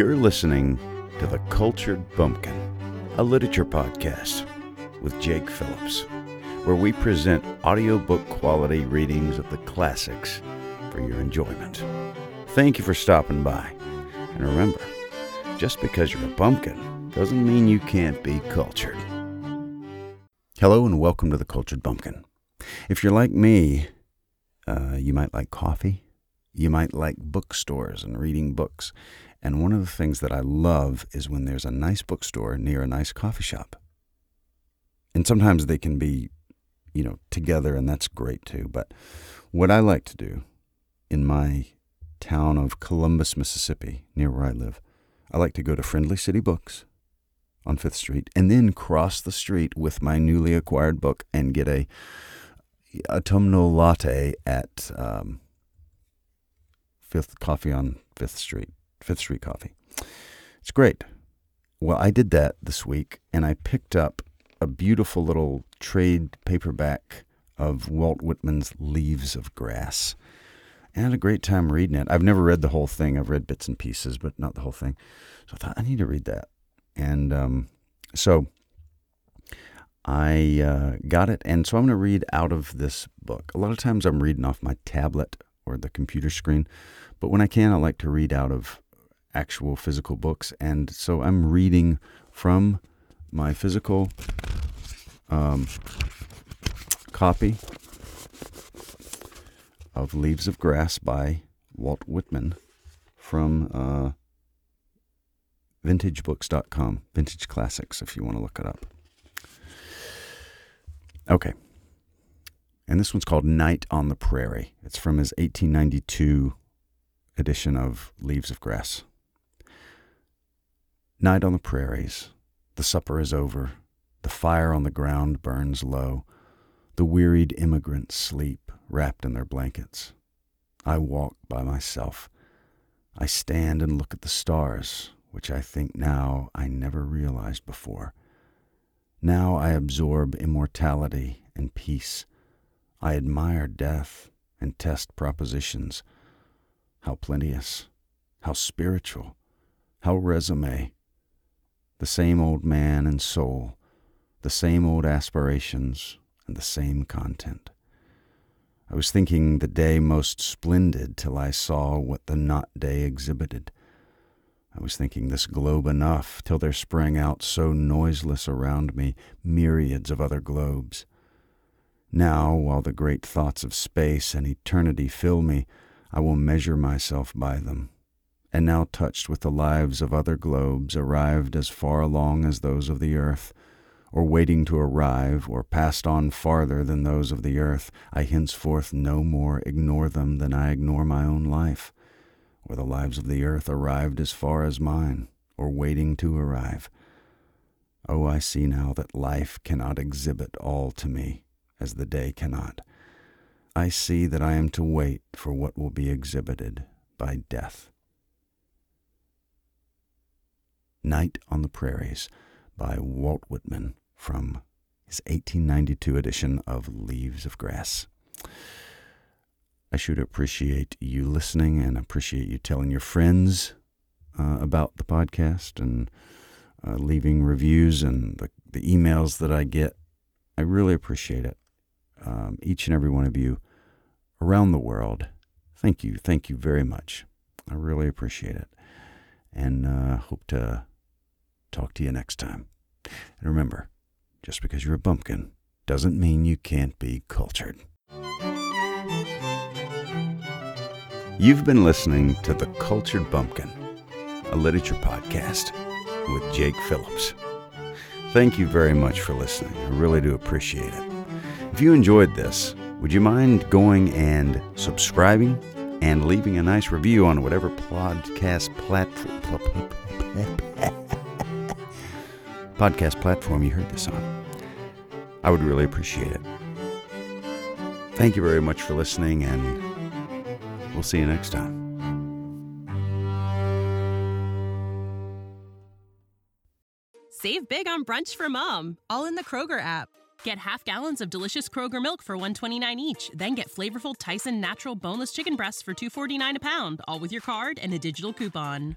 You're listening to The Cultured Bumpkin, a literature podcast with Jake Phillips, where we present audiobook quality readings of the classics for your enjoyment. Thank you for stopping by. And remember, just because you're a bumpkin doesn't mean you can't be cultured. Hello, and welcome to The Cultured Bumpkin. If you're like me, uh, you might like coffee. You might like bookstores and reading books. And one of the things that I love is when there's a nice bookstore near a nice coffee shop. And sometimes they can be, you know, together, and that's great too. But what I like to do in my town of Columbus, Mississippi, near where I live, I like to go to Friendly City Books on Fifth Street and then cross the street with my newly acquired book and get a autumnal latte at um, Fifth Coffee on Fifth Street. Fifth Street Coffee. It's great. Well, I did that this week, and I picked up a beautiful little trade paperback of Walt Whitman's Leaves of Grass. And I had a great time reading it. I've never read the whole thing. I've read bits and pieces, but not the whole thing. So I thought I need to read that. And um, so I uh, got it. And so I'm going to read out of this book. A lot of times I'm reading off my tablet or the computer screen, but when I can, I like to read out of actual physical books. And so I'm reading from my physical um, copy of Leaves of Grass by Walt Whitman from uh, vintagebooks.com, vintage classics, if you want to look it up. Okay. And this one's called Night on the Prairie. It's from his 1892 edition of Leaves of Grass. Night on the prairies. The supper is over. The fire on the ground burns low. The wearied immigrants sleep, wrapped in their blankets. I walk by myself. I stand and look at the stars, which I think now I never realized before. Now I absorb immortality and peace. I admire death and test propositions. How plenteous, how spiritual, how resume, the same old man and soul, the same old aspirations, and the same content. I was thinking the day most splendid till I saw what the not day exhibited. I was thinking this globe enough till there sprang out so noiseless around me myriads of other globes. Now, while the great thoughts of space and eternity fill me, I will measure myself by them and now touched with the lives of other globes arrived as far along as those of the earth, or waiting to arrive, or passed on farther than those of the earth, I henceforth no more ignore them than I ignore my own life, or the lives of the earth arrived as far as mine, or waiting to arrive. Oh, I see now that life cannot exhibit all to me, as the day cannot. I see that I am to wait for what will be exhibited by death. Night on the Prairies by Walt Whitman from his 1892 edition of Leaves of Grass. I should appreciate you listening and appreciate you telling your friends uh, about the podcast and uh, leaving reviews and the, the, emails that I get. I really appreciate it. Um, each and every one of you around the world. Thank you. Thank you very much. I really appreciate it. And uh, hope to Talk to you next time. And remember, just because you're a bumpkin doesn't mean you can't be cultured. You've been listening to The Cultured Bumpkin, a literature podcast with Jake Phillips. Thank you very much for listening. I really do appreciate it. If you enjoyed this, would you mind going and subscribing, and leaving a nice review on whatever podcast platform podcast platform you heard this on. I would really appreciate it. Thank you very much for listening, and we'll see you next time. Save big on brunch for mom, all in the Kroger app. Get half gallons of delicious Kroger milk for 129 each, then get flavorful Tyson natural boneless chicken breasts for 249 a pound, all with your card and a digital coupon.